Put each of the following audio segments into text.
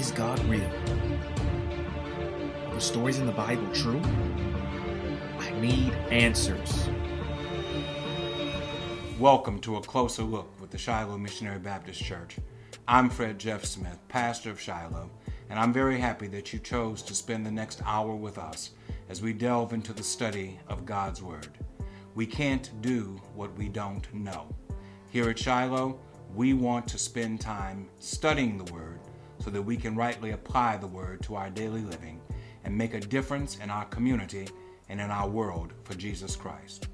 Is God real? Are the stories in the Bible true? I need answers. Welcome to a closer look with the Shiloh Missionary Baptist Church. I'm Fred Jeff Smith, pastor of Shiloh, and I'm very happy that you chose to spend the next hour with us as we delve into the study of God's Word. We can't do what we don't know. Here at Shiloh, we want to spend time studying the Word so that we can rightly apply the Word to our daily living and make a difference in our community and in our world for Jesus Christ.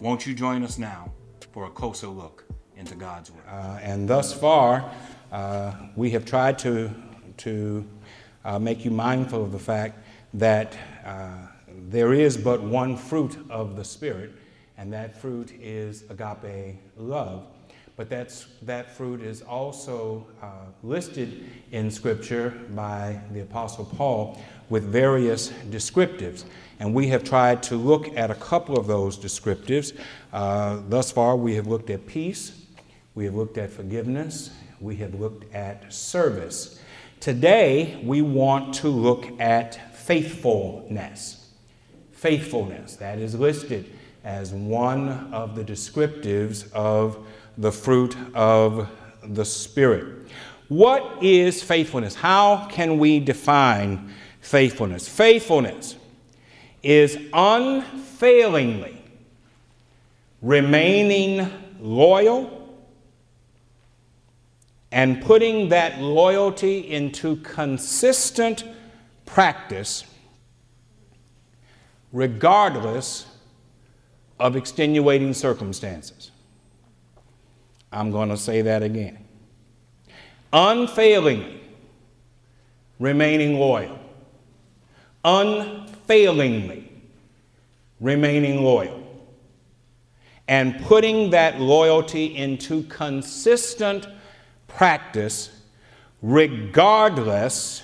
Won't you join us now for a closer look into God's Word? Uh, and thus far, uh, we have tried to, to uh, make you mindful of the fact that uh, there is but one fruit of the Spirit, and that fruit is agape love. But that's, that fruit is also uh, listed in Scripture by the Apostle Paul with various descriptives. And we have tried to look at a couple of those descriptives. Uh, thus far, we have looked at peace, we have looked at forgiveness, we have looked at service. Today, we want to look at faithfulness. Faithfulness, that is listed as one of the descriptives of the fruit of the Spirit. What is faithfulness? How can we define faithfulness? Faithfulness is unfailingly remaining loyal and putting that loyalty into consistent practice regardless of extenuating circumstances. I'm going to say that again. Unfailingly remaining loyal. Unfailingly remaining loyal. And putting that loyalty into consistent practice regardless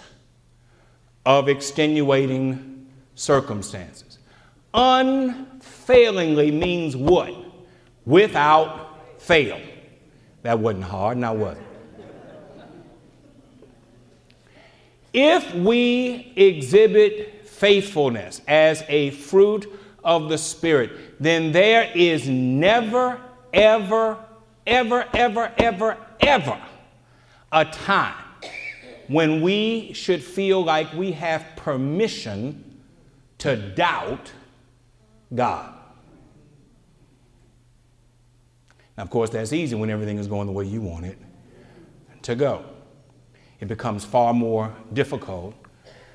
of extenuating circumstances. Unfailingly means what? Without fail. That wasn't hard, now it? If we exhibit faithfulness as a fruit of the Spirit, then there is never, ever, ever, ever, ever, ever a time when we should feel like we have permission to doubt God. Now, of course, that's easy when everything is going the way you want it to go. It becomes far more difficult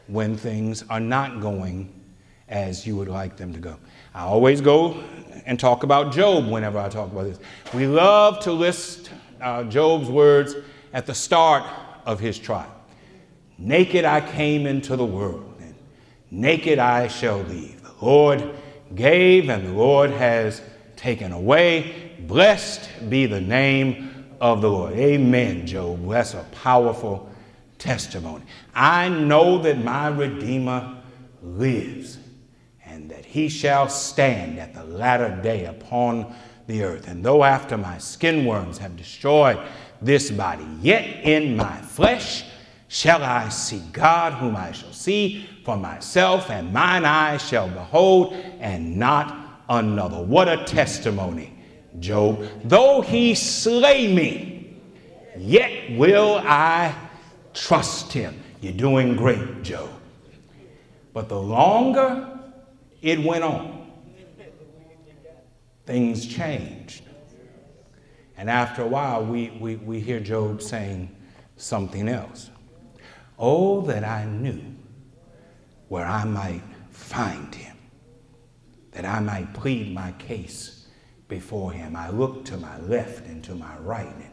when things are not going as you would like them to go. I always go and talk about Job whenever I talk about this. We love to list uh, Job's words at the start of his trial Naked I came into the world, and naked I shall leave. The Lord gave, and the Lord has taken away. Blessed be the name of the Lord. Amen, Job. That's a powerful testimony. I know that my Redeemer lives and that he shall stand at the latter day upon the earth. And though after my skin worms have destroyed this body, yet in my flesh shall I see God, whom I shall see for myself, and mine eyes shall behold, and not another. What a testimony Job, though he slay me, yet will I trust him. You're doing great, Job. But the longer it went on, things changed. And after a while, we, we, we hear Job saying something else. Oh, that I knew where I might find him, that I might plead my case before him. I look to my left and to my right, and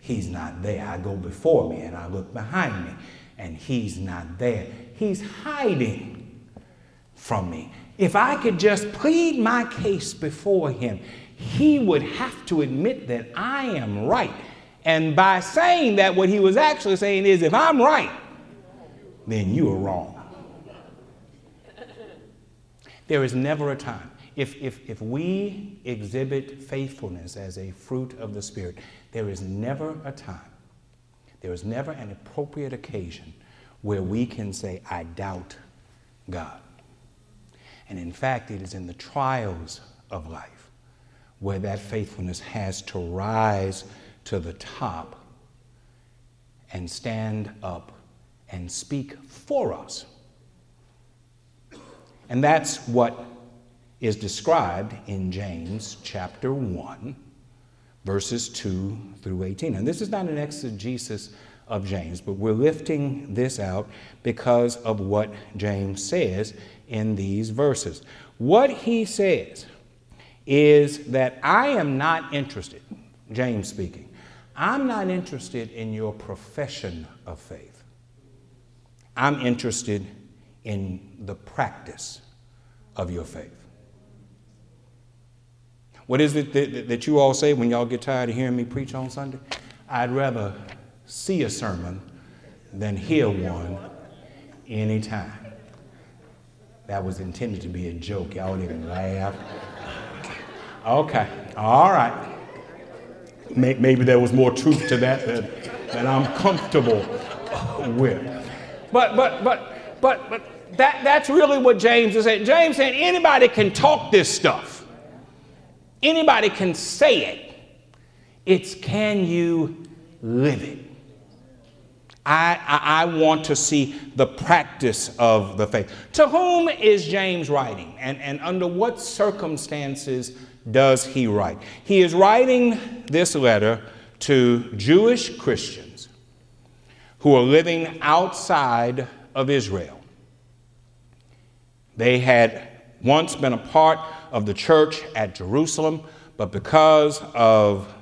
he's not there. I go before me and I look behind me, and he's not there. He's hiding from me. If I could just plead my case before him, he would have to admit that I am right. And by saying that, what he was actually saying is, if I'm right, then you are wrong. There is never a time if, if, if we exhibit faithfulness as a fruit of the Spirit, there is never a time, there is never an appropriate occasion where we can say, I doubt God. And in fact, it is in the trials of life where that faithfulness has to rise to the top and stand up and speak for us. And that's what is described in James chapter 1, verses 2 through 18. And this is not an exegesis of James, but we're lifting this out because of what James says in these verses. What he says is that I am not interested, James speaking, I'm not interested in your profession of faith. I'm interested in the practice of your faith. What is it that, that you all say when y'all get tired of hearing me preach on Sunday? I'd rather see a sermon than hear one anytime. That was intended to be a joke. Y'all didn't laugh. Okay, all right. Maybe there was more truth to that than, than I'm comfortable with. But, but, but, but, but that, that's really what James is saying. James saying anybody can talk this stuff, anybody can say it. It's can you live it? I, I, I, want to see the practice of the faith. To whom is James writing? And, and under what circumstances does he write? He is writing this letter to Jewish Christians who are living outside of Israel. They had once been a part of the church at Jerusalem, but because of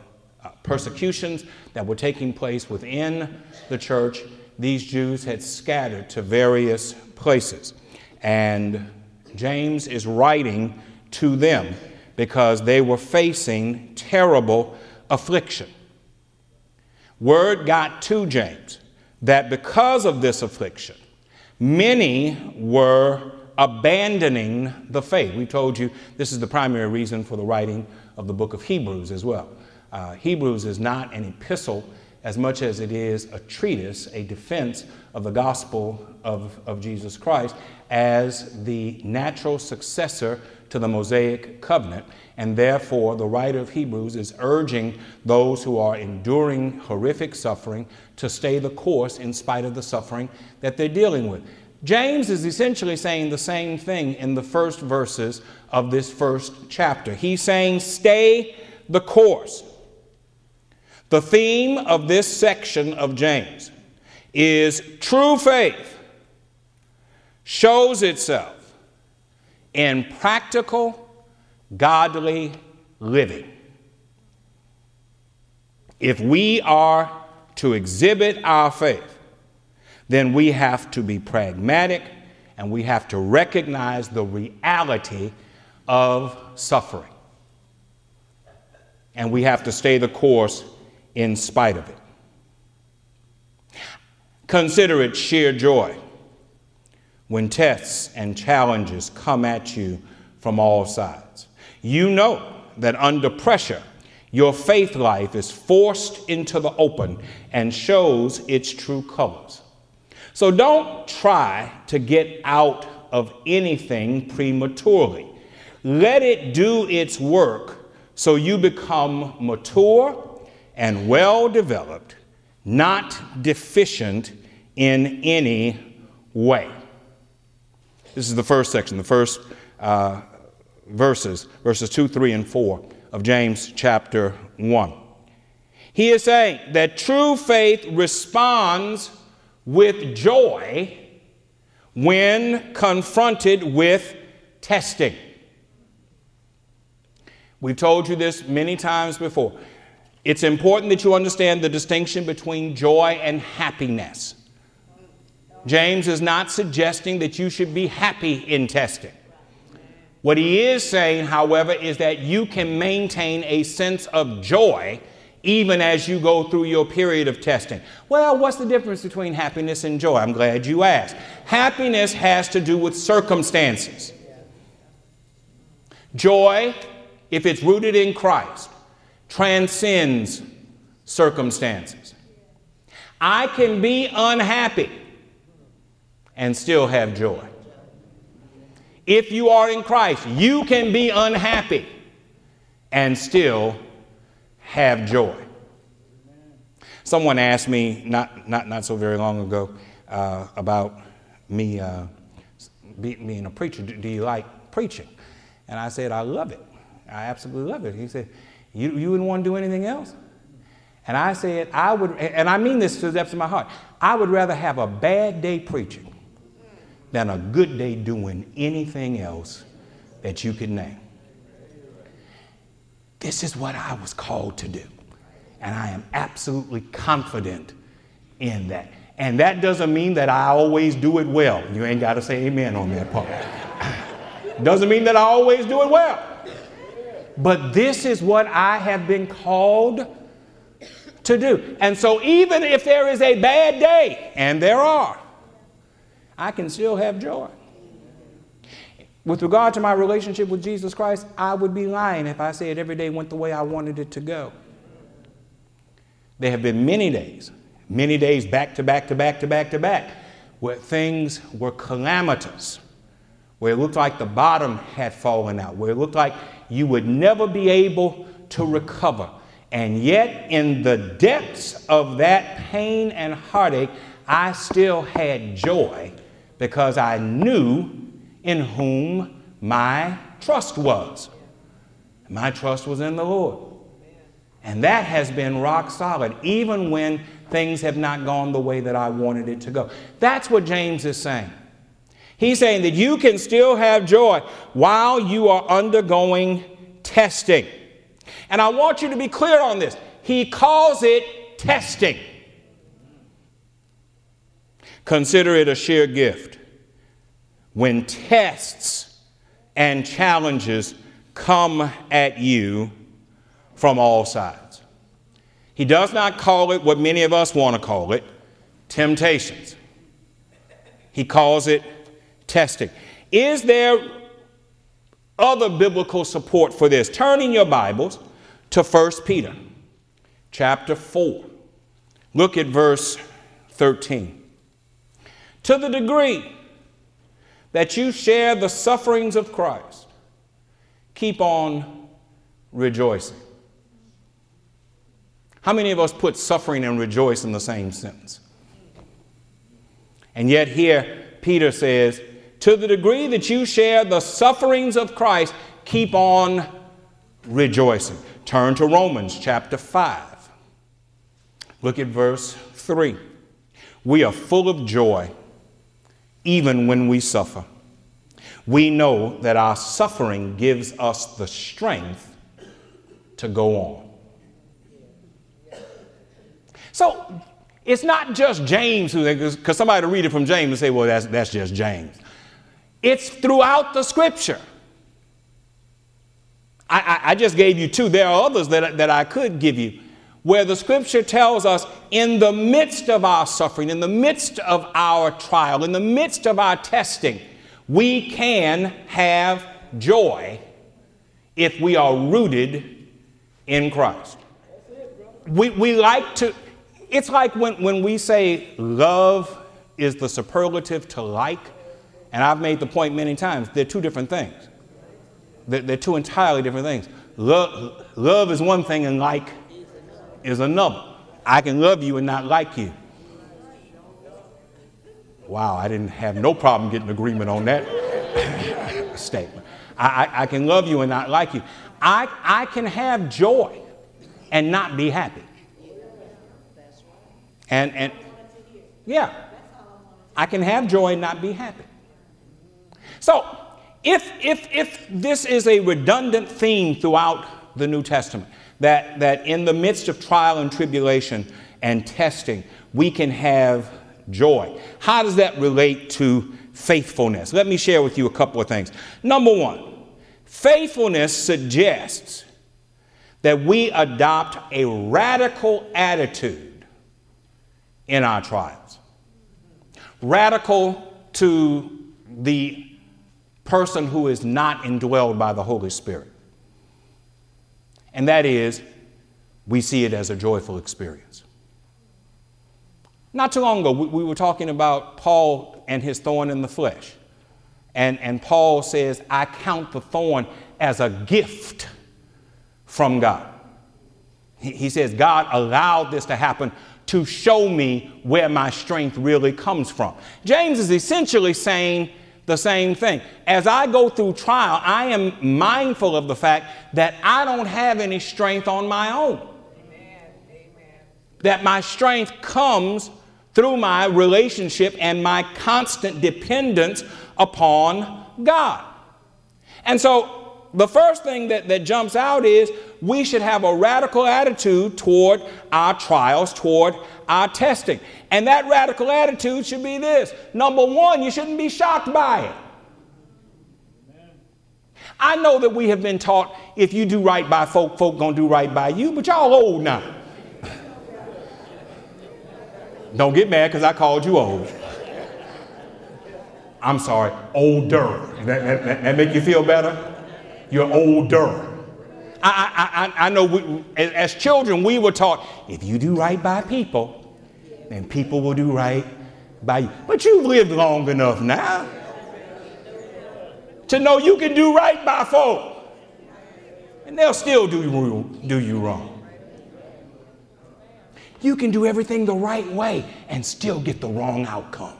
uh, persecutions that were taking place within the church, these Jews had scattered to various places. And James is writing to them because they were facing terrible affliction. Word got to James that because of this affliction, many were abandoning the faith. We told you this is the primary reason for the writing of the book of Hebrews as well. Uh, Hebrews is not an epistle as much as it is a treatise, a defense of the gospel of, of Jesus Christ as the natural successor to the Mosaic covenant. And therefore, the writer of Hebrews is urging those who are enduring horrific suffering to stay the course in spite of the suffering that they're dealing with. James is essentially saying the same thing in the first verses of this first chapter. He's saying, Stay the course. The theme of this section of James is true faith shows itself in practical, godly living. If we are to exhibit our faith, then we have to be pragmatic and we have to recognize the reality of suffering. And we have to stay the course in spite of it. Consider it sheer joy when tests and challenges come at you from all sides. You know that under pressure, your faith life is forced into the open and shows its true colors. So don't try to get out of anything prematurely. Let it do its work so you become mature and well developed, not deficient in any way. This is the first section, the first uh, verses, verses 2, 3, and 4 of James chapter 1. He is saying that true faith responds with joy when confronted with testing. We've told you this many times before. It's important that you understand the distinction between joy and happiness. James is not suggesting that you should be happy in testing. What he is saying, however, is that you can maintain a sense of joy even as you go through your period of testing. Well, what's the difference between happiness and joy? I'm glad you asked. Happiness has to do with circumstances. Joy, if it's rooted in Christ, transcends circumstances. I can be unhappy and still have joy. If you are in Christ, you can be unhappy and still have joy. Someone asked me not, not, not so very long ago uh, about me uh, being a preacher. Do, do you like preaching? And I said, I love it. I absolutely love it. He said, You, you wouldn't want to do anything else? And I said, I would, and I mean this to the depths of my heart, I would rather have a bad day preaching than a good day doing anything else that you could name. This is what I was called to do. And I am absolutely confident in that. And that doesn't mean that I always do it well. You ain't got to say amen on that part. doesn't mean that I always do it well. But this is what I have been called to do. And so, even if there is a bad day, and there are, I can still have joy. With regard to my relationship with Jesus Christ, I would be lying if I said every day went the way I wanted it to go. There have been many days, many days back to back to back to back to back, where things were calamitous, where it looked like the bottom had fallen out, where it looked like you would never be able to recover. And yet, in the depths of that pain and heartache, I still had joy because I knew in whom my trust was. My trust was in the Lord. And that has been rock solid, even when things have not gone the way that I wanted it to go. That's what James is saying. He's saying that you can still have joy while you are undergoing testing. And I want you to be clear on this. He calls it testing. Consider it a sheer gift when tests and challenges come at you from all sides. He does not call it what many of us want to call it temptations. He calls it testing. Is there other biblical support for this? Turn in your Bibles to 1 Peter chapter 4. Look at verse 13. To the degree that you share the sufferings of Christ, keep on rejoicing. How many of us put suffering and rejoice in the same sentence? And yet, here, Peter says, to the degree that you share the sufferings of Christ, keep on rejoicing. Turn to Romans chapter 5. Look at verse 3. We are full of joy even when we suffer. We know that our suffering gives us the strength to go on. So it's not just James who, because somebody read it from James and say, well, that's, that's just James. It's throughout the scripture. I, I, I just gave you two. There are others that, that I could give you where the scripture tells us in the midst of our suffering, in the midst of our trial, in the midst of our testing, we can have joy if we are rooted in Christ. We, we like to, it's like when, when we say love is the superlative to like, and I've made the point many times, they're two different things. They're, they're two entirely different things. Love, love is one thing, and like is another. I can love you and not like you. Wow, I didn't have no problem getting agreement on that statement. I, I, can love you and not like you. I, I can have joy and not be happy. And, and yeah, I can have joy and not be happy. So, if, if, if this is a redundant theme throughout the New Testament, that, that in the midst of trial and tribulation and testing, we can have joy. How does that relate to faithfulness? Let me share with you a couple of things. Number one, faithfulness suggests that we adopt a radical attitude in our trials. Radical to the person who is not indwelled by the Holy Spirit and that is we see it as a joyful experience. Not too long ago, we, we were talking about Paul and his thorn in the flesh. And, and Paul says, I count the thorn as a gift from God. He, he says, God allowed this to happen to show me where my strength really comes from. James is essentially saying the same thing. As I go through trial, I am mindful of the fact that I don't have any strength on my own. Amen. Amen. That my strength comes through my relationship and my constant dependence upon God. And so the first thing that, that jumps out is we should have a radical attitude toward our trials, toward our testing. And that radical attitude should be this number one, you shouldn't be shocked by it. I know that we have been taught if you do right by folk, folk gonna do right by you, but y'all old now. Don't get mad because I called you old. I'm sorry, older. That, that, that make you feel better? You're older. I, I, I know we, as children, we were taught if you do right by people, then people will do right by you. But you've lived long enough now to know you can do right by folk, and they'll still do you, do you wrong. You can do everything the right way and still get the wrong outcome.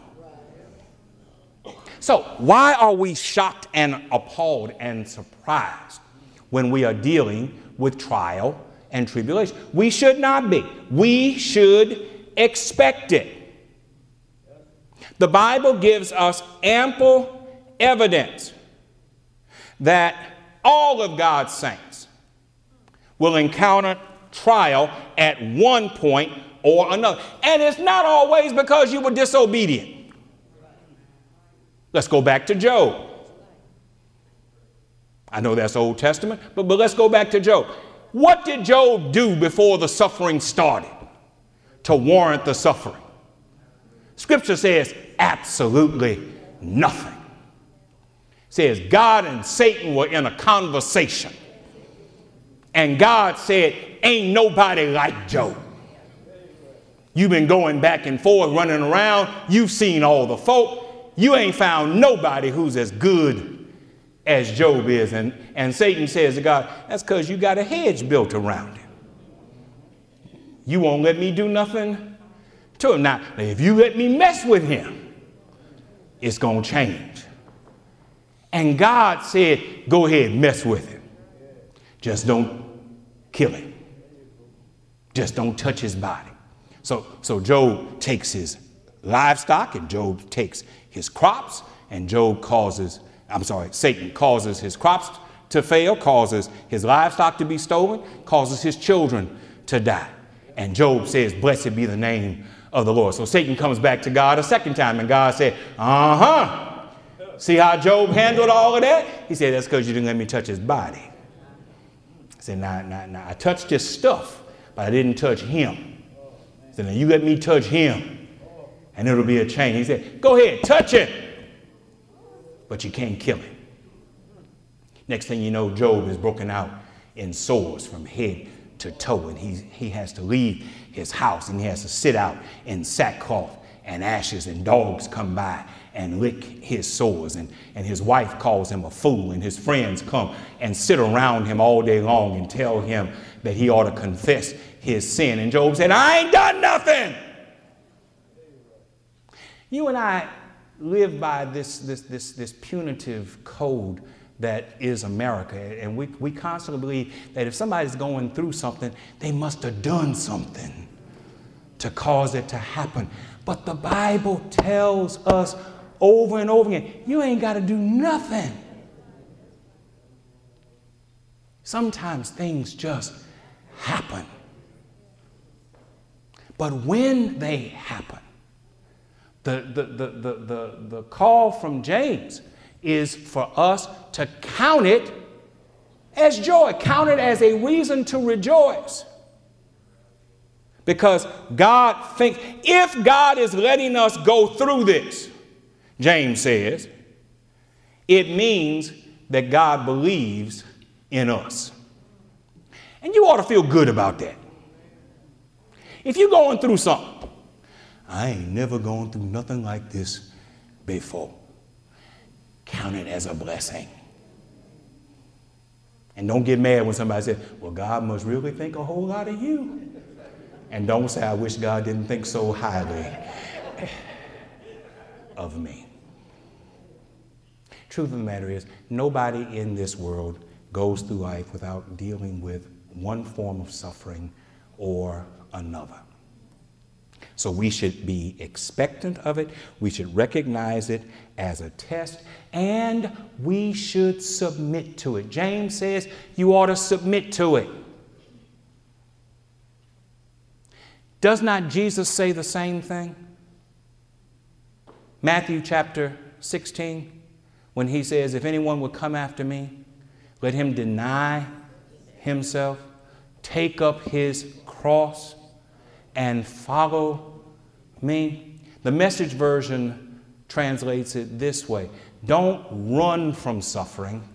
So, why are we shocked and appalled and surprised when we are dealing with trial and tribulation? We should not be. We should expect it. The Bible gives us ample evidence that all of God's saints will encounter trial at one point or another. And it's not always because you were disobedient. Let's go back to Job. I know that's Old Testament, but, but let's go back to Job. What did Job do before the suffering started to warrant the suffering? Scripture says absolutely nothing. It says God and Satan were in a conversation. And God said, Ain't nobody like Job. You've been going back and forth, running around. You've seen all the folk you ain't found nobody who's as good as Job is. And, and Satan says to God, That's because you got a hedge built around him. You won't let me do nothing to him. Now, if you let me mess with him, it's going to change. And God said, Go ahead, mess with him. Just don't kill him. Just don't touch his body. So, so Job takes his livestock and Job takes his crops, and Job causes, I'm sorry, Satan causes his crops to fail, causes his livestock to be stolen, causes his children to die. And Job says, Blessed be the name of the Lord. So Satan comes back to God a second time, and God said, Uh huh. See how Job handled all of that? He said, That's because you didn't let me touch his body. He said, Now, now, now I touched his stuff, but I didn't touch him. He said, Now you let me touch him and it'll be a chain. He said, Go ahead, touch it, but you can't kill it. Next thing you know, Job is broken out in sores from head to toe, and he, he has to leave his house and he has to sit out in sackcloth and ashes, and dogs come by and lick his sores. And, and his wife calls him a fool, and his friends come and sit around him all day long and tell him that he ought to confess his sin. And Job said, I ain't done nothing. You and I live by this, this, this, this punitive code that is America. And we, we constantly believe that if somebody's going through something, they must have done something to cause it to happen. But the Bible tells us over and over again you ain't got to do nothing. Sometimes things just happen. But when they happen, the, the, the, the, the, the call from James is for us to count it as joy, count it as a reason to rejoice. Because God thinks, if God is letting us go through this, James says, it means that God believes in us. And you ought to feel good about that. If you're going through something, I ain't never gone through nothing like this before. Count it as a blessing. And don't get mad when somebody says, Well, God must really think a whole lot of you. And don't say, I wish God didn't think so highly of me. Truth of the matter is, nobody in this world goes through life without dealing with one form of suffering or another. So we should be expectant of it, we should recognize it as a test, and we should submit to it. James says you ought to submit to it. Does not Jesus say the same thing? Matthew chapter 16, when he says, If anyone would come after me, let him deny himself, take up his cross, and follow me. The message version translates it this way Don't run from suffering,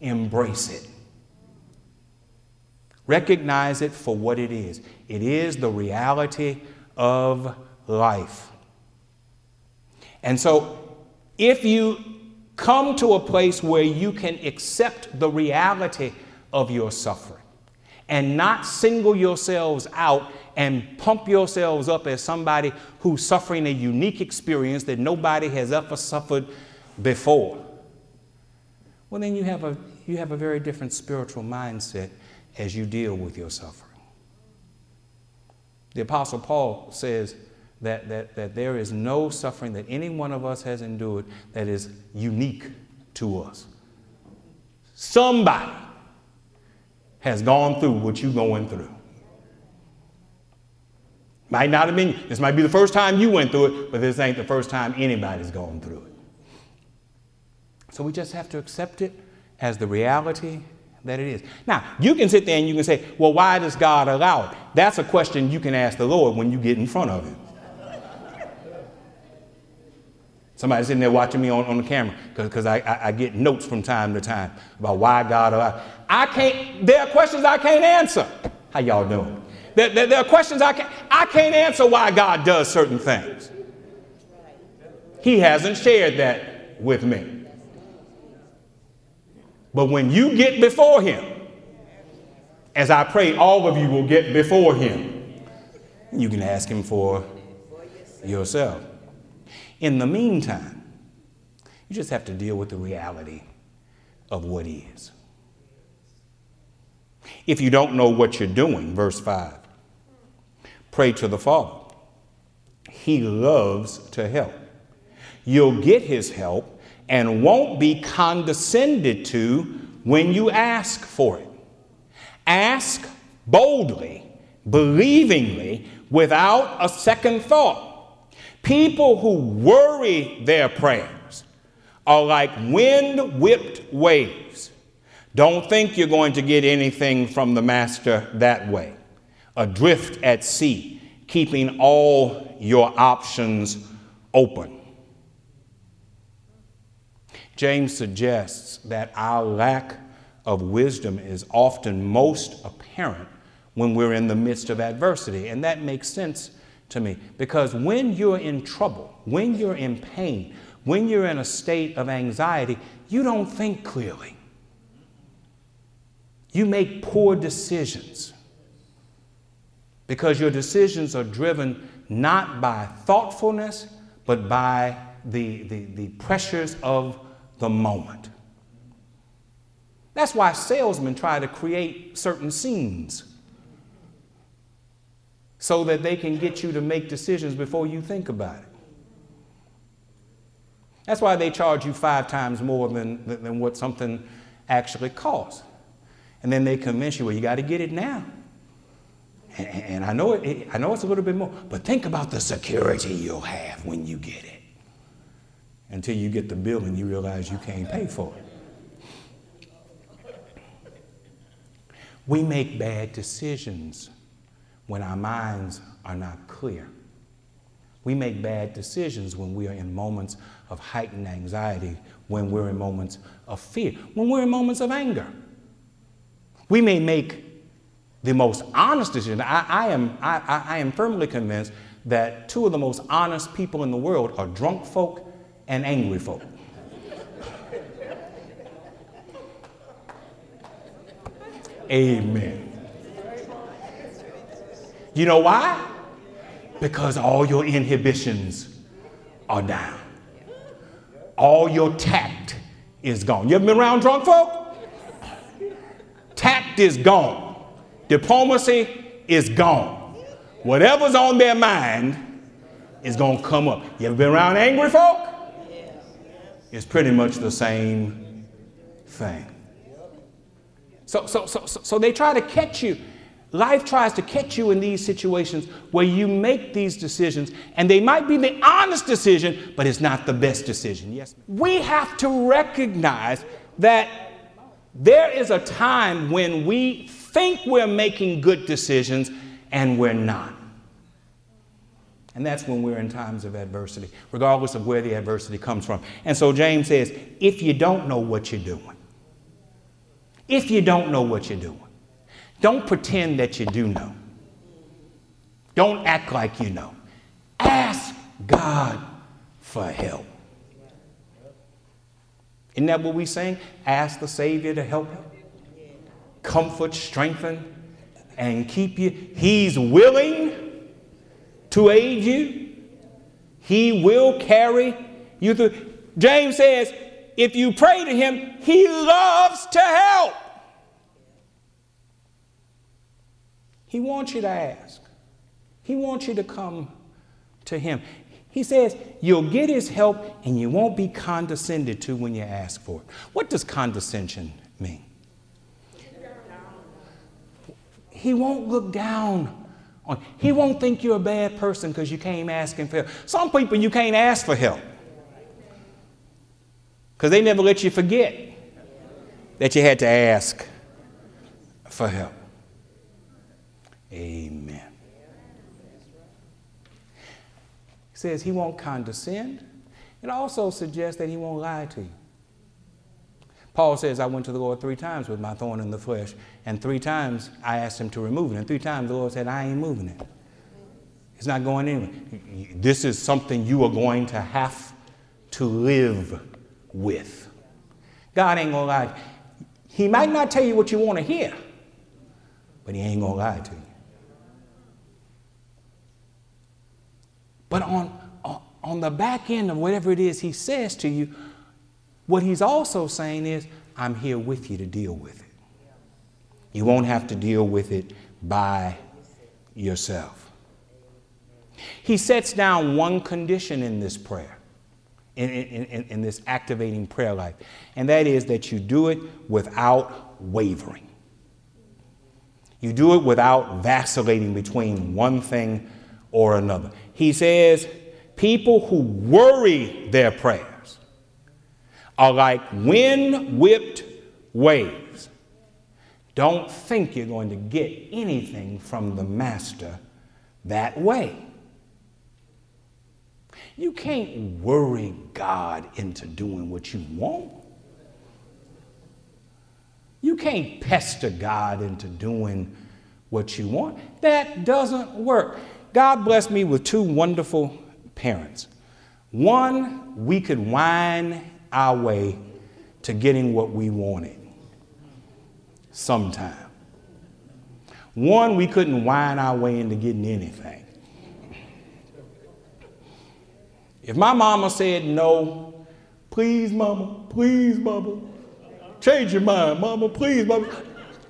embrace it. Recognize it for what it is it is the reality of life. And so, if you come to a place where you can accept the reality of your suffering and not single yourselves out and pump yourselves up as somebody who's suffering a unique experience that nobody has ever suffered before, well, then you have a, you have a very different spiritual mindset as you deal with your suffering. The Apostle Paul says that, that, that there is no suffering that any one of us has endured that is unique to us. Somebody has gone through what you're going through. Might not have been, this might be the first time you went through it, but this ain't the first time anybody's gone through it. So we just have to accept it as the reality that it is. Now, you can sit there and you can say, well, why does God allow it? That's a question you can ask the Lord when you get in front of Him. Somebody's sitting there watching me on, on the camera because I, I, I, get notes from time to time about why God allowed. I can't, there are questions I can't answer. How y'all doing? There, are questions I can't, I can't answer why God does certain things. He hasn't shared that with me. But when you get before Him, as I pray all of you will get before Him, you can ask Him for yourself. In the meantime, you just have to deal with the reality of what is. If you don't know what you're doing, verse 5, pray to the Father. He loves to help. You'll get His help and won't be condescended to when you ask for it. Ask boldly, believingly, without a second thought. People who worry their prayers are like wind whipped waves. Don't think you're going to get anything from the Master that way. Adrift at sea, keeping all your options open. James suggests that our lack of wisdom is often most apparent when we're in the midst of adversity. And that makes sense to me because when you're in trouble, when you're in pain, when you're in a state of anxiety, you don't think clearly. You make poor decisions because your decisions are driven not by thoughtfulness, but by the, the, the pressures of the moment. That's why salesmen try to create certain scenes so that they can get you to make decisions before you think about it. That's why they charge you five times more than, than what something actually costs. And then they convince you, well, you got to get it now. And, I, know it, I know it's a little bit more, but think about the security you'll have when you get it until you get the bill and you realize you can't pay for it. We make bad decisions when our minds are not clear. We make bad decisions when we are in moments of heightened anxiety, when we're in moments of fear, when we're in moments of anger. We may make the most honest decision. I, I am, I, I am firmly convinced that two of the most honest people in the world are drunk folk and angry folk. Amen. You know why? Because all your inhibitions are down. All your tact is gone. You ever been around drunk folk? Tact is gone. Diplomacy is gone. Whatever's on their mind is going to come up. You ever been around angry folk? It's pretty much the same thing. So, so, so, so they try to catch you. Life tries to catch you in these situations where you make these decisions, and they might be the honest decision, but it's not the best decision. Yes. We have to recognize that there is a time when we think we're making good decisions and we're not. And that's when we're in times of adversity, regardless of where the adversity comes from. And so James says if you don't know what you're doing, if you don't know what you're doing, don't pretend that you do know. Don't act like you know. Ask God for help. Isn't that what we sing? Ask the Savior to help you, comfort, strengthen, and keep you. He's willing to aid you. He will carry you through. James says, if you pray to him, he loves to help. He wants you to ask. He wants you to come to him. He says, You'll get his help and you won't be condescended to when you ask for it. What does condescension mean? He won't look down on He won't think you're a bad person because you came asking for help. Some people you can't ask for help because they never let you forget that you had to ask for help. Amen. He says he won't condescend. It also suggests that he won't lie to you. Paul says, I went to the Lord three times with my thorn in the flesh, and three times I asked him to remove it, and three times the Lord said, I ain't moving it. It's not going anywhere. This is something you are going to have to live with. God ain't gonna lie. He might not tell you what you want to hear, but he ain't gonna lie to you. But on, on the back end of whatever it is he says to you, what he's also saying is, I'm here with you to deal with it. You won't have to deal with it by yourself. He sets down one condition in this prayer, in, in, in, in, this activating prayer life, and that is that you do it without wavering. You do it without vacillating between one thing or another. He says, people who worry their prayers are like wind whipped waves. Don't think you're going to get anything from the Master that way. You can't worry God into doing what you want. You can't pester God into doing what you want. That doesn't work. God blessed me with two wonderful parents. One, we could whine our way to getting what we wanted sometime. One, we couldn't whine our way into getting anything. If my mama said no, please, mama, please, mama, change your mind, mama, please, mama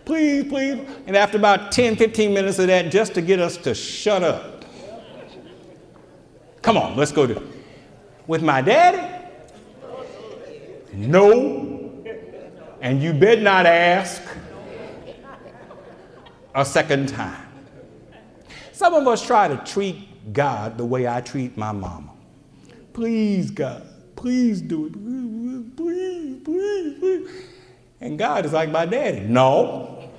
please, please. And after about 10, 15 minutes of that, just to get us to shut up. Come on, let's go to. With my daddy? No. And you better not ask a second time. Some of us try to treat God the way I treat my mama. Please, God, please do it. Please, please, please. And God is like my daddy. No.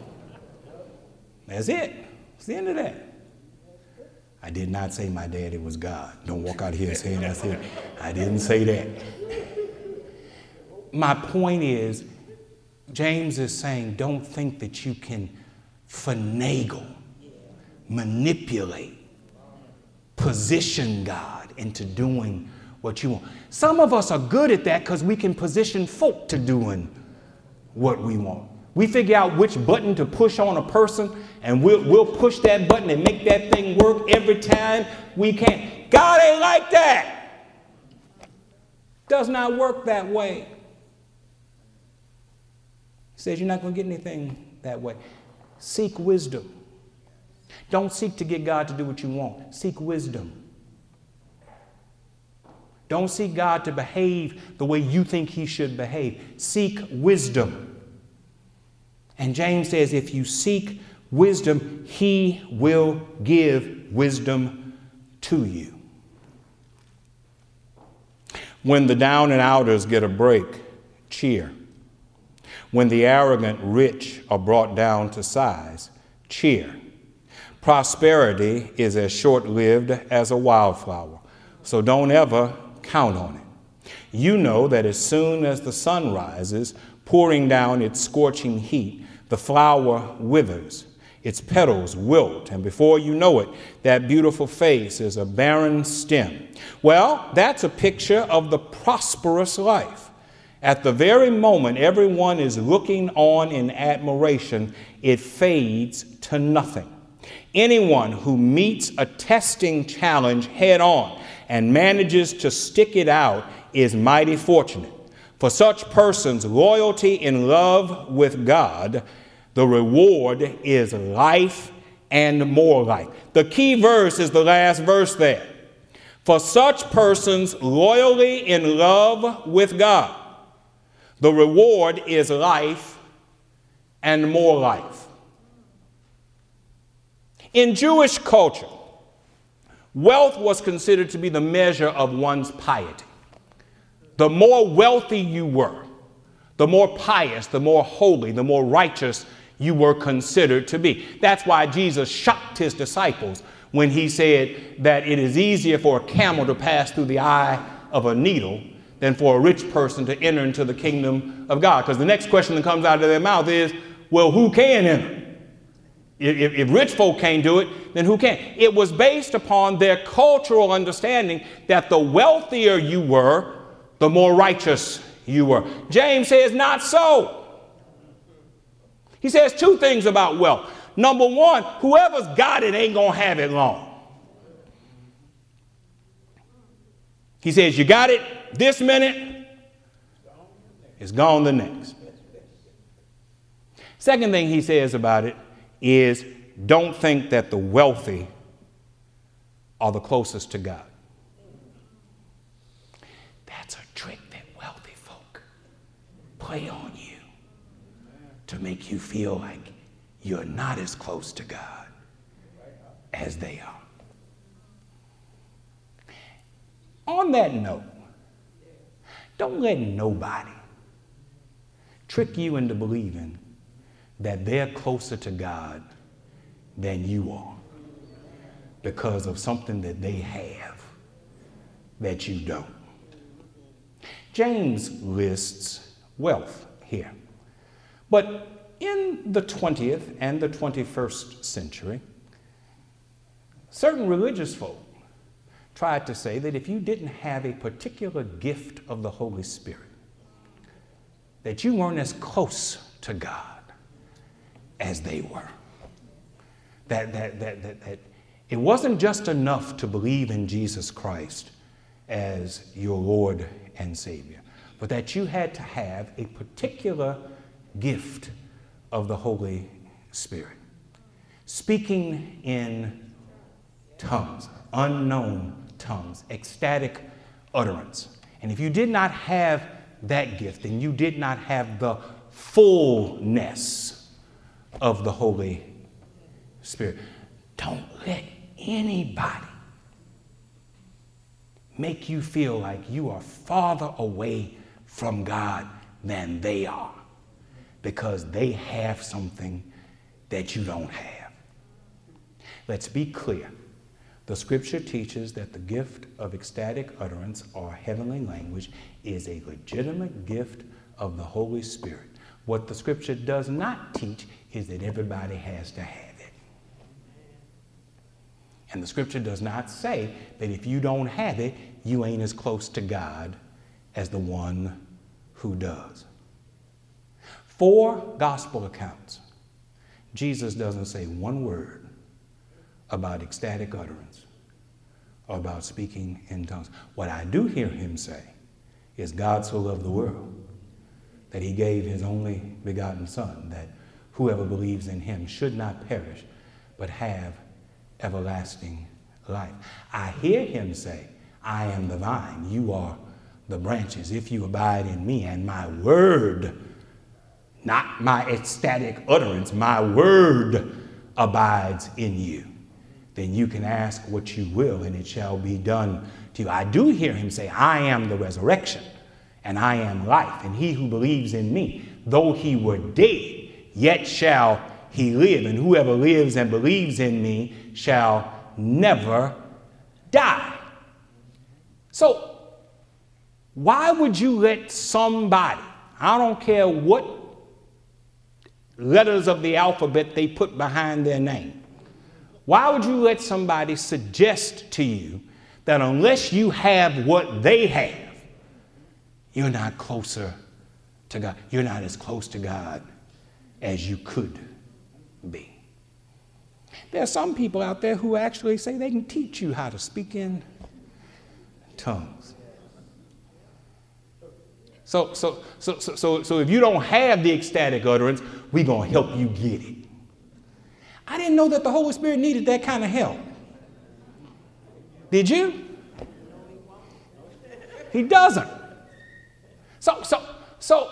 That's it. It's the end of that. I did not say my daddy was God. Don't walk out here saying that's it. I didn't say that. My point is, James is saying, don't think that you can finagle, manipulate, position God into doing what you want. Some of us are good at that because we can position folk to doing what we want. We figure out which button to push on a person, and we'll, we'll push that button and make that thing work every time we can. God ain't like that. Does not work that way. Says you're not going to get anything that way. Seek wisdom. Don't seek to get God to do what you want. Seek wisdom. Don't seek God to behave the way you think He should behave. Seek wisdom. And James says, if you seek wisdom, He will give wisdom to you. When the down and outers get a break, cheer. When the arrogant rich are brought down to size, cheer. Prosperity is as short lived as a wildflower, so don't ever count on it. You know that as soon as the sun rises, pouring down its scorching heat, the flower withers, its petals wilt, and before you know it, that beautiful face is a barren stem. Well, that's a picture of the prosperous life. At the very moment everyone is looking on in admiration, it fades to nothing. Anyone who meets a testing challenge head on and manages to stick it out is mighty fortunate. For such persons, loyalty in love with God, the reward is life and more life. The key verse is the last verse there. For such persons, loyally in love with God, the reward is life and more life. In Jewish culture, Wealth was considered to be the measure of one's piety. The more wealthy you were, the more pious, the more holy, the more righteous you were considered to be. That's why Jesus shocked his disciples when he said that it is easier for a camel to pass through the eye of a needle than for a rich person to enter into the kingdom of God. Because the next question that comes out of their mouth is, well, who can enter? If, if, rich folk can't do it, then who can? It was based upon their cultural understanding that the wealthier you were, the more righteous you were. James says, not so. He says two things about wealth. Number one, whoever's got it ain't to have it long. He says, You got it this minute, it's gone the next. Second thing he says about it is don't think that the wealthy are the closest to God. That's a trick that wealthy folk play on you to make you feel like you're not as close to God as they are. On that note, don't let nobody trick you into believing that they're closer to God than you are because of something that they have that you don't. James lists wealth here. But in the 20th and the 21st century, certain religious folk tried to say that if you didn't have a particular gift of the Holy Spirit, that you weren't as close to God as they were. That, that, that, that, that it wasn't just enough to believe in Jesus Christ as your Lord and Savior, but that you had to have a particular gift of the Holy Spirit. Speaking in tongues, unknown tongues, ecstatic utterance. And if you did not have that gift, then you did not have the fullness of the Holy Spirit. Don't let anybody make you feel like you are farther away from God than they are because they have something that you don't have. Let's be clear. The scripture teaches that the gift of ecstatic utterance or heavenly language is a legitimate gift of the Holy Spirit. What the scripture does not teach is that everybody has to have it. And the scripture does not say that if you don't have it, you ain't as close to God as the one who does. Four gospel accounts, Jesus doesn't say one word about ecstatic utterance or about speaking in tongues. What I do hear him say is God so loved the world that he gave his only begotten Son, that whoever believes in him should not perish, but have everlasting life. I hear him say, I am the vine, you are the branches. If you abide in me and my word, not my ecstatic utterance, my word abides in you, then you can ask what you will and it shall be done to you. I do hear him say, I am the resurrection and I am life, and he who believes in me, though he were dead, yet shall he live, and whoever lives and believes in me shall never die. So, why would you let somebody, I don't care what letters of the alphabet they put behind their name, why would you let somebody suggest to you that unless you have what they have, you're not closer to God? You're not as close to God as you could be. There are some people out there who actually say they can teach you how to speak in tongues. So, so, so, so, so, so if you don't have the ecstatic utterance, we're going to help you get it. I didn't know that the Holy Spirit needed that kind of help. Did you? He doesn't. So, so, so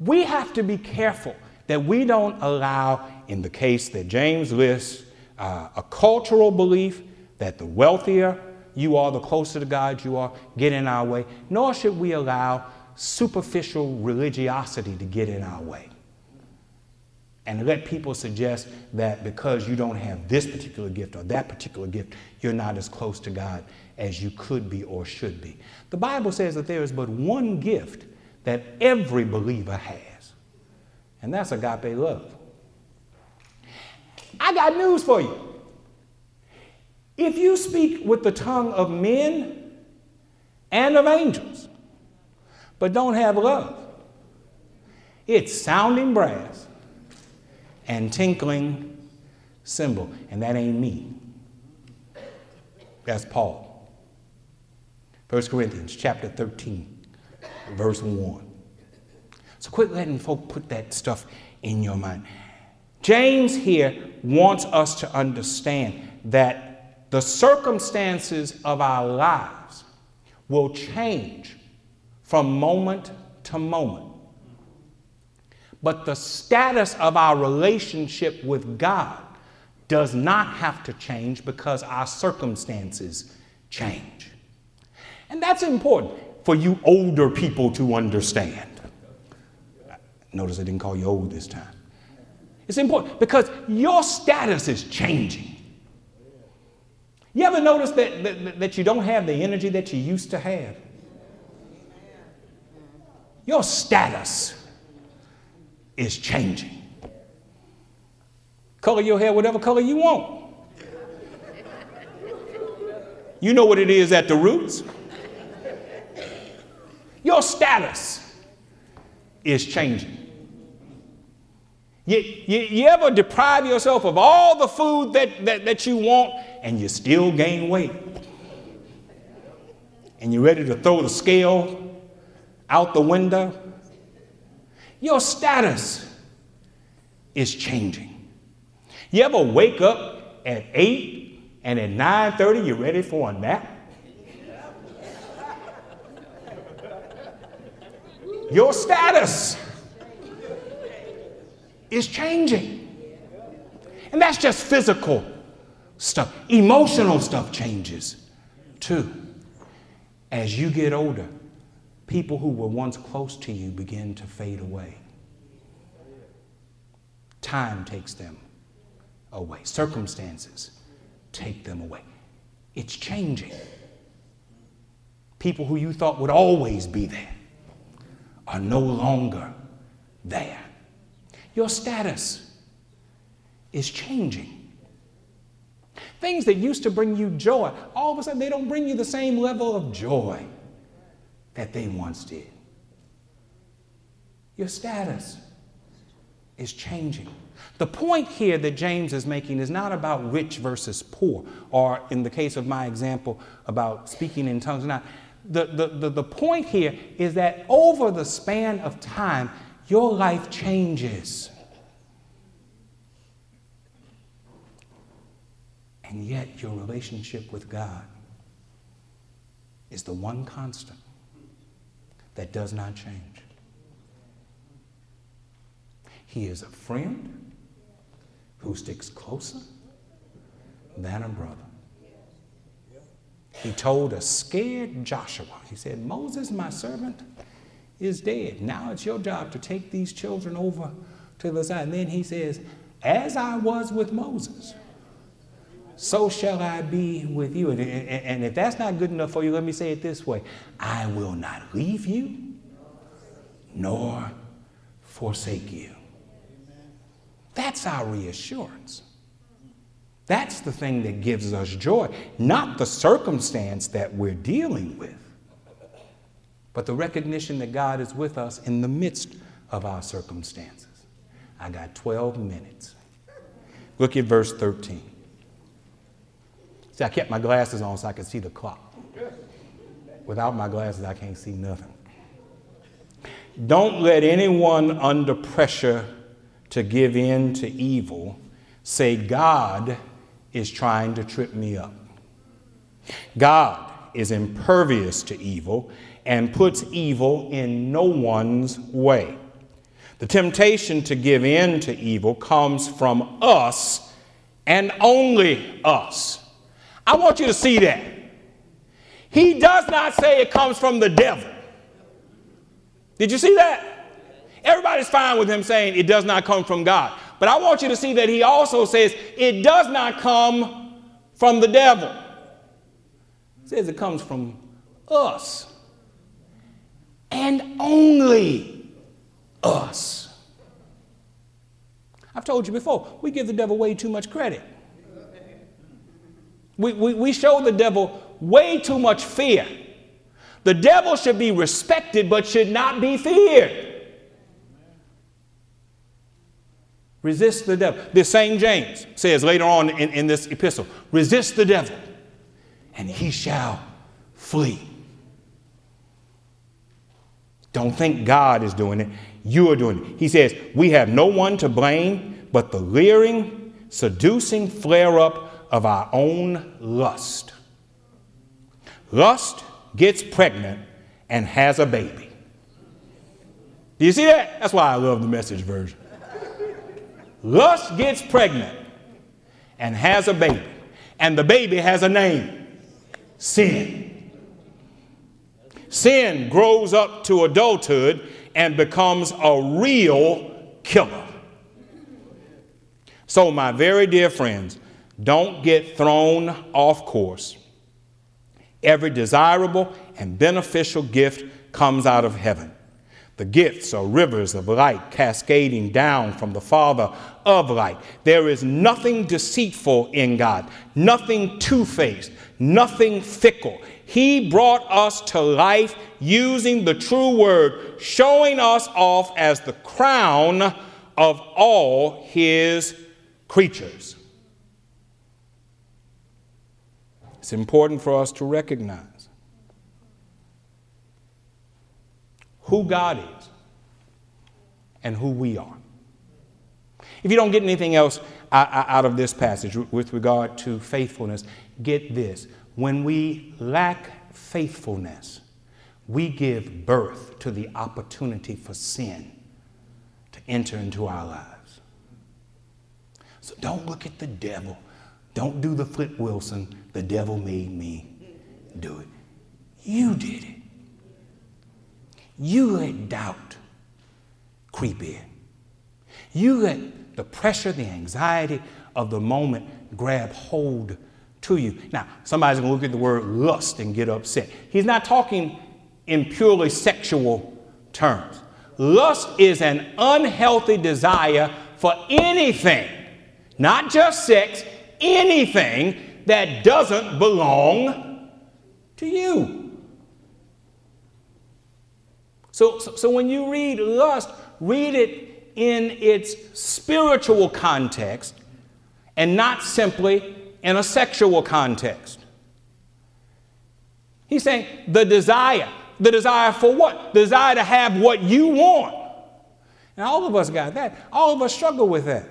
we have to be careful that we don't allow, in the case that James lists, uh, a cultural belief that the wealthier you are, the closer to God you are, get in our way, nor should we allow superficial religiosity to get in our way. And let people suggest that because you don't have this particular gift or that particular gift, you're not as close to God as you could be or should be. The Bible says that there is but one gift that every believer has, and that's agape love. I got news for you. If you speak with the tongue of men and of angels, but don't have love. It's sounding brass and tinkling cymbal. And that ain't me. That's Paul. 1 Corinthians chapter 13, verse 1. So quit letting folk put that stuff in your mind. James here wants us to understand that the circumstances of our lives will change from moment to moment. But the status of our relationship with God does not have to change because our circumstances change. And that's important for you older people to understand. Notice I didn't call you old this time. It's important because your status is changing. You ever notice that, that, that you don't have the energy that you used to have? Your status is changing. Color your hair whatever color you want. You know what it is at the roots. Your status is changing. You, you, you, ever deprive yourself of all the food that, that, that you want and you still gain weight? And you're ready to throw the scale out the window, your status is changing. You ever wake up at 8 and at 9:30 you're ready for a nap? Your status is changing. And that's just physical stuff. Emotional stuff changes too. As you get older, people who were once close to you begin to fade away. Time takes them away, circumstances take them away. It's changing. People who you thought would always be there are no longer there. Your status is changing. Things that used to bring you joy, all of a sudden they don't bring you the same level of joy that they once did. Your status is changing. The point here that James is making is not about rich versus poor, or in the case of my example, about speaking in tongues. Not. The, the, the, the point here is that over the span of time, your life changes. And yet, your relationship with God is the one constant that does not change. He is a friend who sticks closer than a brother. He told a scared Joshua, he said, Moses, my servant, is dead. Now it's your job to take these children over to the side. And then he says, As I was with Moses, so shall I be with you. And, and, and, if that's not good enough for you, let me say it this way I will not leave you nor forsake you. That's our reassurance. That's the thing that gives us joy, not the circumstance that we're dealing with, but the recognition that God is with us in the midst of our circumstances. I got 12 minutes. Look at verse 13. See, I kept my glasses on so I could see the clock. Without my glasses, I can't see nothing. Don't let anyone under pressure to give in to evil say, God is trying to trip me up. God is impervious to evil and puts evil in no one's way. The temptation to give in to evil comes from us and only us. I want you to see that. He does not say it comes from the devil. Did you see that? Everybody's fine with him saying it does not come from God. But I want you to see that he also says it does not come from the devil. He says it comes from us. And only us. I've told you before, we give the devil way too much credit. We, we, we show the devil way too much fear. The devil should be respected but should not be feared. Resist the devil. The same James says later on in, in this epistle resist the devil, and he shall flee. Don't think God is doing it, you are doing it. He says, We have no one to blame but the leering, seducing flare up of our own lust. Lust gets pregnant and has a baby. Do you see that? That's why I love the message version. Lust gets pregnant and has a baby, and the baby has a name sin. Sin grows up to adulthood and becomes a real killer. So, my very dear friends, don't get thrown off course. Every desirable and beneficial gift comes out of heaven. The gifts are rivers of light cascading down from the Father of light. There is nothing deceitful in God, nothing two faced, nothing fickle. He brought us to life using the true word, showing us off as the crown of all his creatures. It's important for us to recognize who God is and who we are. If you don't get anything else out of this passage with regard to faithfulness, get this. When we lack faithfulness, we give birth to the opportunity for sin to enter into our lives. So don't look at the devil. Don't do the Flip Wilson, the devil made me do it. You did it. You let doubt creep in. You let the pressure, the anxiety of the moment grab hold to you. Now, somebody's going to look at the word lust and get upset. He's not talking in purely sexual terms. Lust is an unhealthy desire for anything, not just sex, anything that doesn't belong to you. So, so, so when you read lust, read it in its spiritual context and not simply in a sexual context. He's saying the desire. The desire for what? The desire to have what you want. And all of us got that. All of us struggle with that.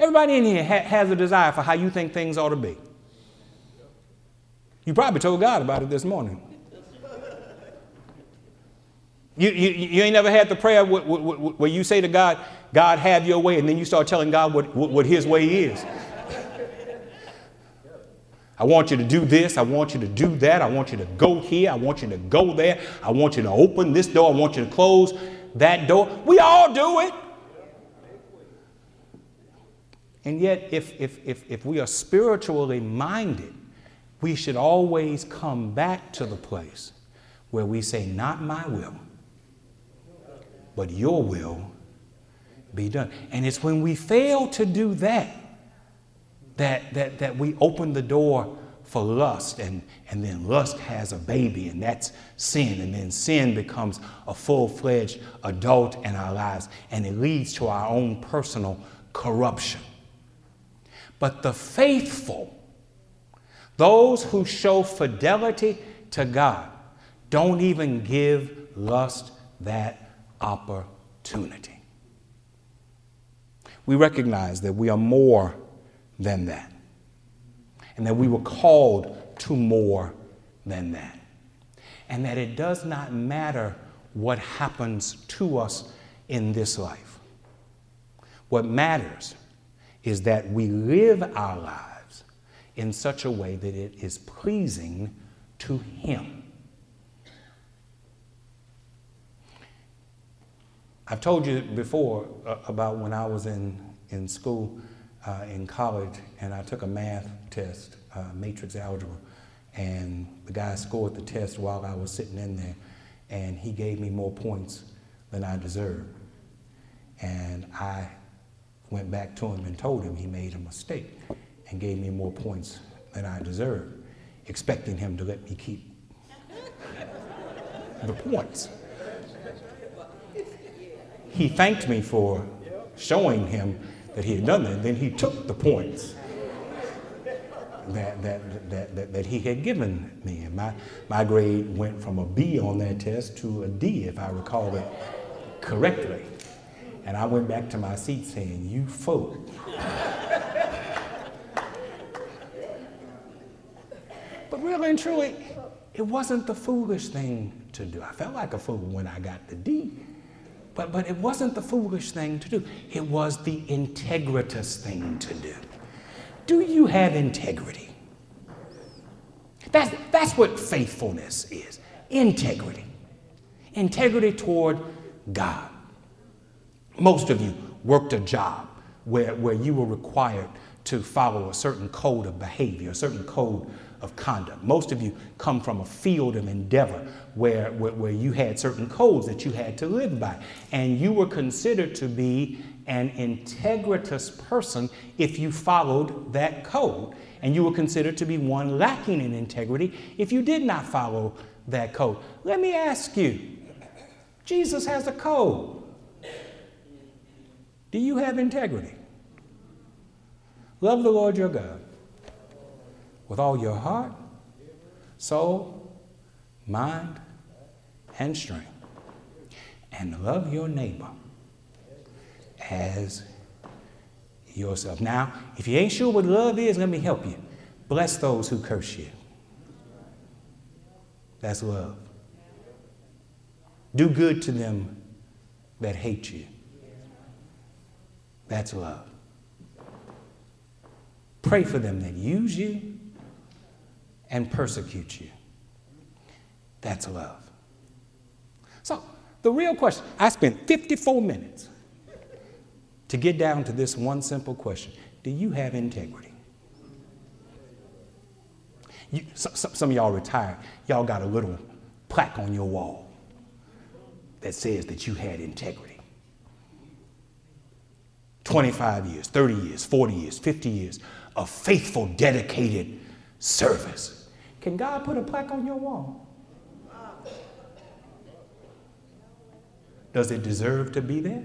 Everybody in here ha- has a desire for how you think things ought to be. You probably told God about it this morning. You, you, you ain't never had the prayer where, you say to God, God, have your way, and then you start telling God what, what his way is. I want you to do this. I want you to do that. I want you to go here. I want you to go there. I want you to open this door. I want you to close that door. We all do it. And yet, if, if, if, if we are spiritually minded, we should always come back to the place where we say, Not my will, but your will be done. And it's when we fail to do that that, that, that we open the door for lust, and, and then lust has a baby, and that's sin, and then sin becomes a full fledged adult in our lives, and it leads to our own personal corruption. But the faithful, those who show fidelity to God, don't even give lust that opportunity. We recognize that we are more than that. And that we were called to more than that. And that it does not matter what happens to us in this life. What matters is that we live our lives in such a way that it is pleasing to Him. I've told you before uh, about when I was in, in school uh, in college and I took a math test, uh, matrix algebra, and the guy scored the test while I was sitting in there, and he gave me more points than I deserved. And I went back to him and told him he made a mistake and gave me more points than I deserved, expecting him to let me keep the points. He thanked me for showing him that he had done that. Then he took the points that, that, that, that, that he had given me. And my, my grade went from a B on that test to a D, if I recall it correctly. And I went back to my seat saying, You fool. but really and truly, it wasn't the foolish thing to do. I felt like a fool when I got the D. But, but it wasn't the foolish thing to do, it was the integritous thing to do. Do you have integrity? That's, that's what faithfulness is integrity. Integrity toward God. Most of you worked a job where, where you were required to follow a certain code of behavior, a certain code of conduct. Most of you come from a field of endeavor where, where, where, you had certain codes that you had to live by. And you were considered to be an integritous person if you followed that code. And you were considered to be one lacking in integrity if you did not follow that code. Let me ask you Jesus has a code. Do you have integrity? Love the Lord your God with all your heart, soul, mind, and strength. And love your neighbor as yourself. Now, if you ain't sure what love is, let me help you. Bless those who curse you. That's love. Do good to them that hate you. That's love. Pray for them that use you and persecute you. That's love. So, the real question I spent 54 minutes to get down to this one simple question Do you have integrity? You, some, some of y'all retired, y'all got a little plaque on your wall that says that you had integrity. 25 years, 30 years, 40 years, 50 years of faithful, dedicated service. Can God put a plaque on your wall? Does it deserve to be there?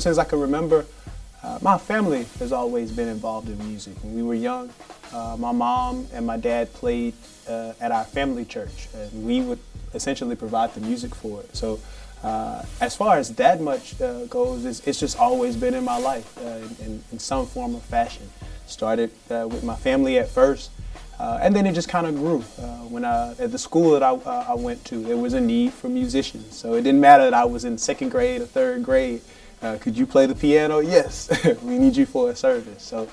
Ever since I can remember, uh, my family has always been involved in music. When we were young, uh, my mom and my dad played uh, at our family church, and we would essentially provide the music for it. So, uh, as far as that much uh, goes, it's, it's, just always been in my life uh, in, in, some form or fashion. Started with my family at first, and then it just kind of grew. when I, at the school that I, I went to, there was a need for musicians. So it didn't matter that I was in second grade or third grade uh, could you play the piano? Yes, we need you for a service. So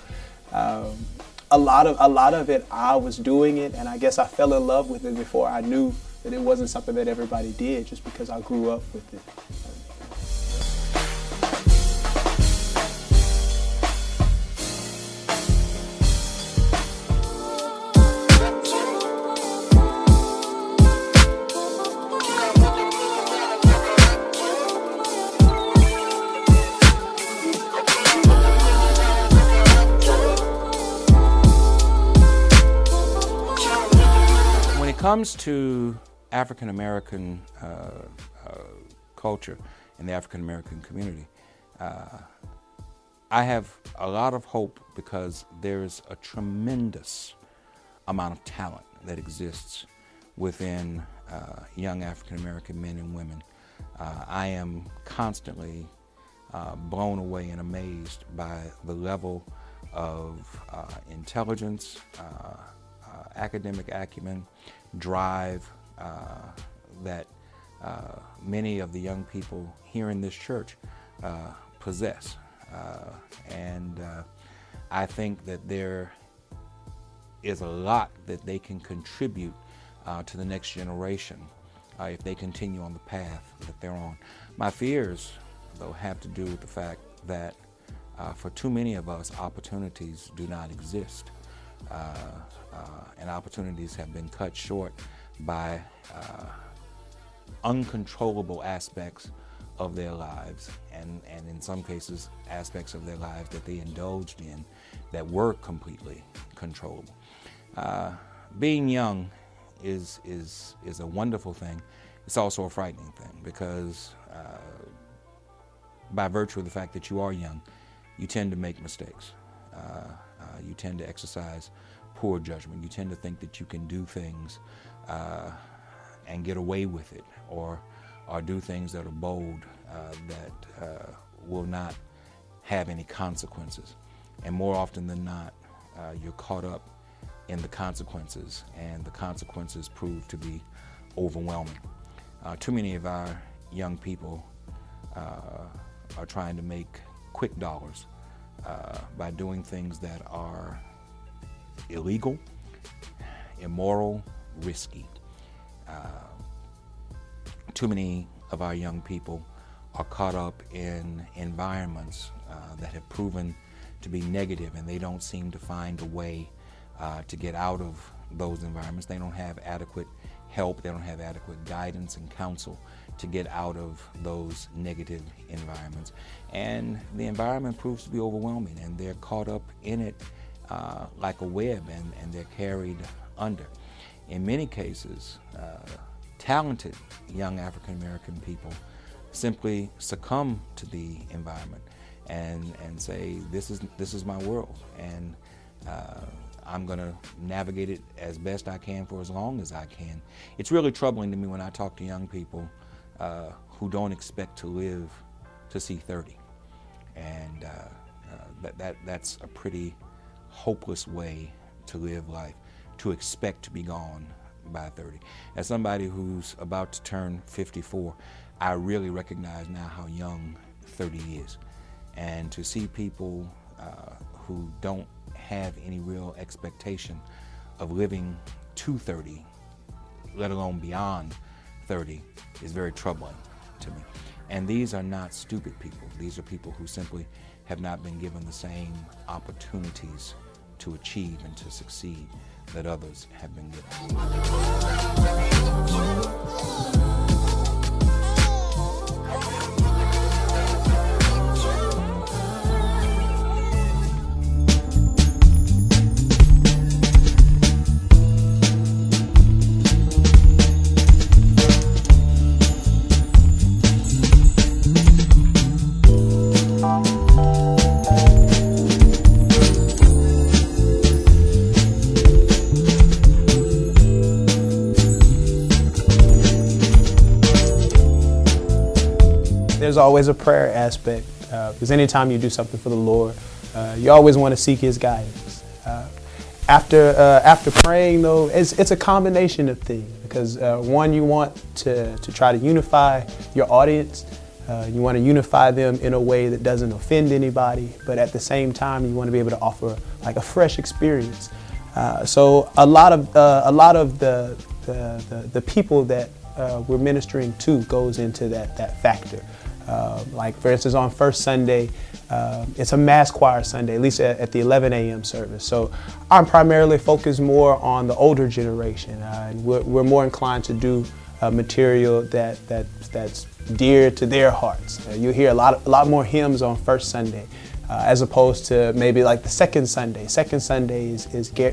um, a lot of a lot of it, I was doing it, and I guess I fell in love with it before I knew that it wasn't something that everybody did, just because I grew up with it. Comes to African American uh, uh, culture and the African American community, uh, I have a lot of hope because there is a tremendous amount of talent that exists within uh, young African American men and women. Uh, I am constantly uh, blown away and amazed by the level of intelligence, academic acumen, drive uh, that uh, many of the young people here in this church uh, possess. Uh, and uh, I think that there is a lot that they can contribute uh, to the next generation if they continue on the path that they're on. My fears, though, have to do with the fact that for too many of us, opportunities do not exist. Uh, uh, and opportunities have been cut short by uh, uncontrollable aspects of their lives, and, and in some cases, aspects of their lives that they indulged in that were completely controllable. Uh, being young is, is, is a wonderful thing. It's also a frightening thing because, uh, by virtue of the fact that you are young, you tend to make mistakes. Uh, uh, you tend to exercise poor judgment. You tend to think that you can do things uh, and get away with it, or or do things that are bold uh, that uh, will not have any consequences. And more often than not, uh, you're caught up in the consequences, and the consequences prove to be overwhelming. Uh, too many of our young people uh, are trying to make quick dollars by doing things that are illegal, immoral, risky. Uh, too many of our young people are caught up in environments uh, that have proven to be negative and they don't seem to find a way uh, to get out of those environments. They don't have adequate help, they don't have adequate guidance and counsel to get out of those negative environments. And the environment proves to be overwhelming and they're caught up in it uh, like a web and, and they're carried under. In many cases, uh, talented young African American people simply succumb to the environment and, and say, this is, this is my world. And uh, I'm going to navigate it as best I can for as long as I can. It's really troubling to me when I talk to young people uh, who don't expect to live to see 30. And uh, that, that, that's a pretty hopeless way to live life, to expect to be gone by 30. As somebody who's about to turn 54, I really recognize now how young 30 is. And to see people uh, who don't have any real expectation of living to 30 let alone beyond 30, is very troubling to me. And these are not stupid people. These are people who simply have not been given the same opportunities to achieve and to succeed that others have been given. Always a prayer aspect uh, because anytime you do something for the Lord, uh, you always want to seek His guidance. Uh, after uh, after praying, though, it's, it's a combination of things because uh, one, you want to, to try to unify your audience. Uh, you want to unify them in a way that doesn't offend anybody, but at the same time, you want to be able to offer like a fresh experience. so a lot of a lot of the the, the, the people that we're ministering to goes into that that factor. Uh, like for instance, on first Sunday, uh, it's a mass choir Sunday, at least at, at, the 11 a.m. service. So I'm primarily focused more on the older generation. Uh, and we're, we're, more inclined to do uh, material that, that, that's dear to their hearts. Uh, you hear a lot, a lot more hymns on first Sunday. As opposed to maybe like the second Sunday. Second Sunday is, is ge-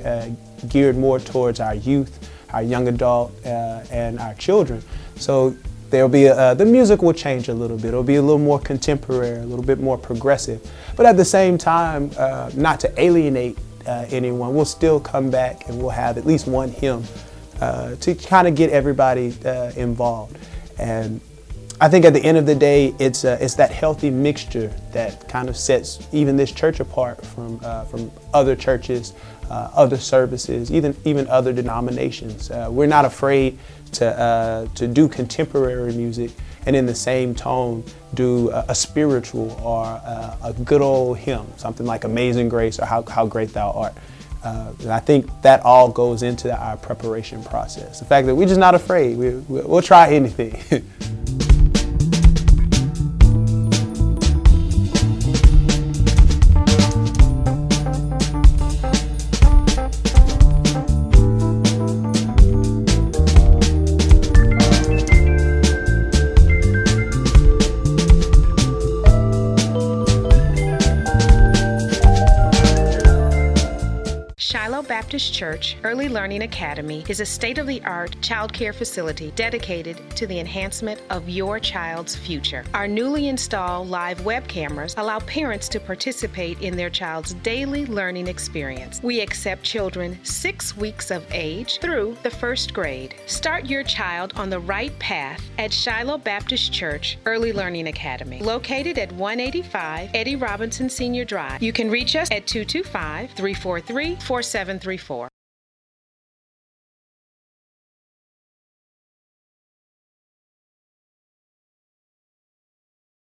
geared more towards our youth, our young adult, and our children. So There'll be a, uh, the music will change a little bit. It'll be a little more contemporary, a little bit more progressive. But at the same time, uh, not to alienate uh, anyone, we'll still come back and we'll have at least one hymn uh, to kind of get everybody uh, involved. And I think at the end of the day, it's uh, it's that healthy mixture that kind of sets even this church apart from from other churches, other services, even even other denominations. we're not afraid to, uh, to do contemporary music and in the same tone do a, a spiritual or a, a, good old hymn, something like Amazing Grace or How, How Great Thou Art. Uh, and I think that all goes into our preparation process. The fact that we're just not afraid, we, we'll try anything. Baptist Church Early Learning Academy is a state of the art child care facility dedicated to the enhancement of your child's future. Our newly installed live web cameras allow parents to participate in their child's daily learning experience. We accept children six weeks of age through the first grade. Start your child on the right path at Shiloh Baptist Church Early Learning Academy, located at 185 Eddie Robinson Senior Drive. You can reach us at 225 343 4734 four.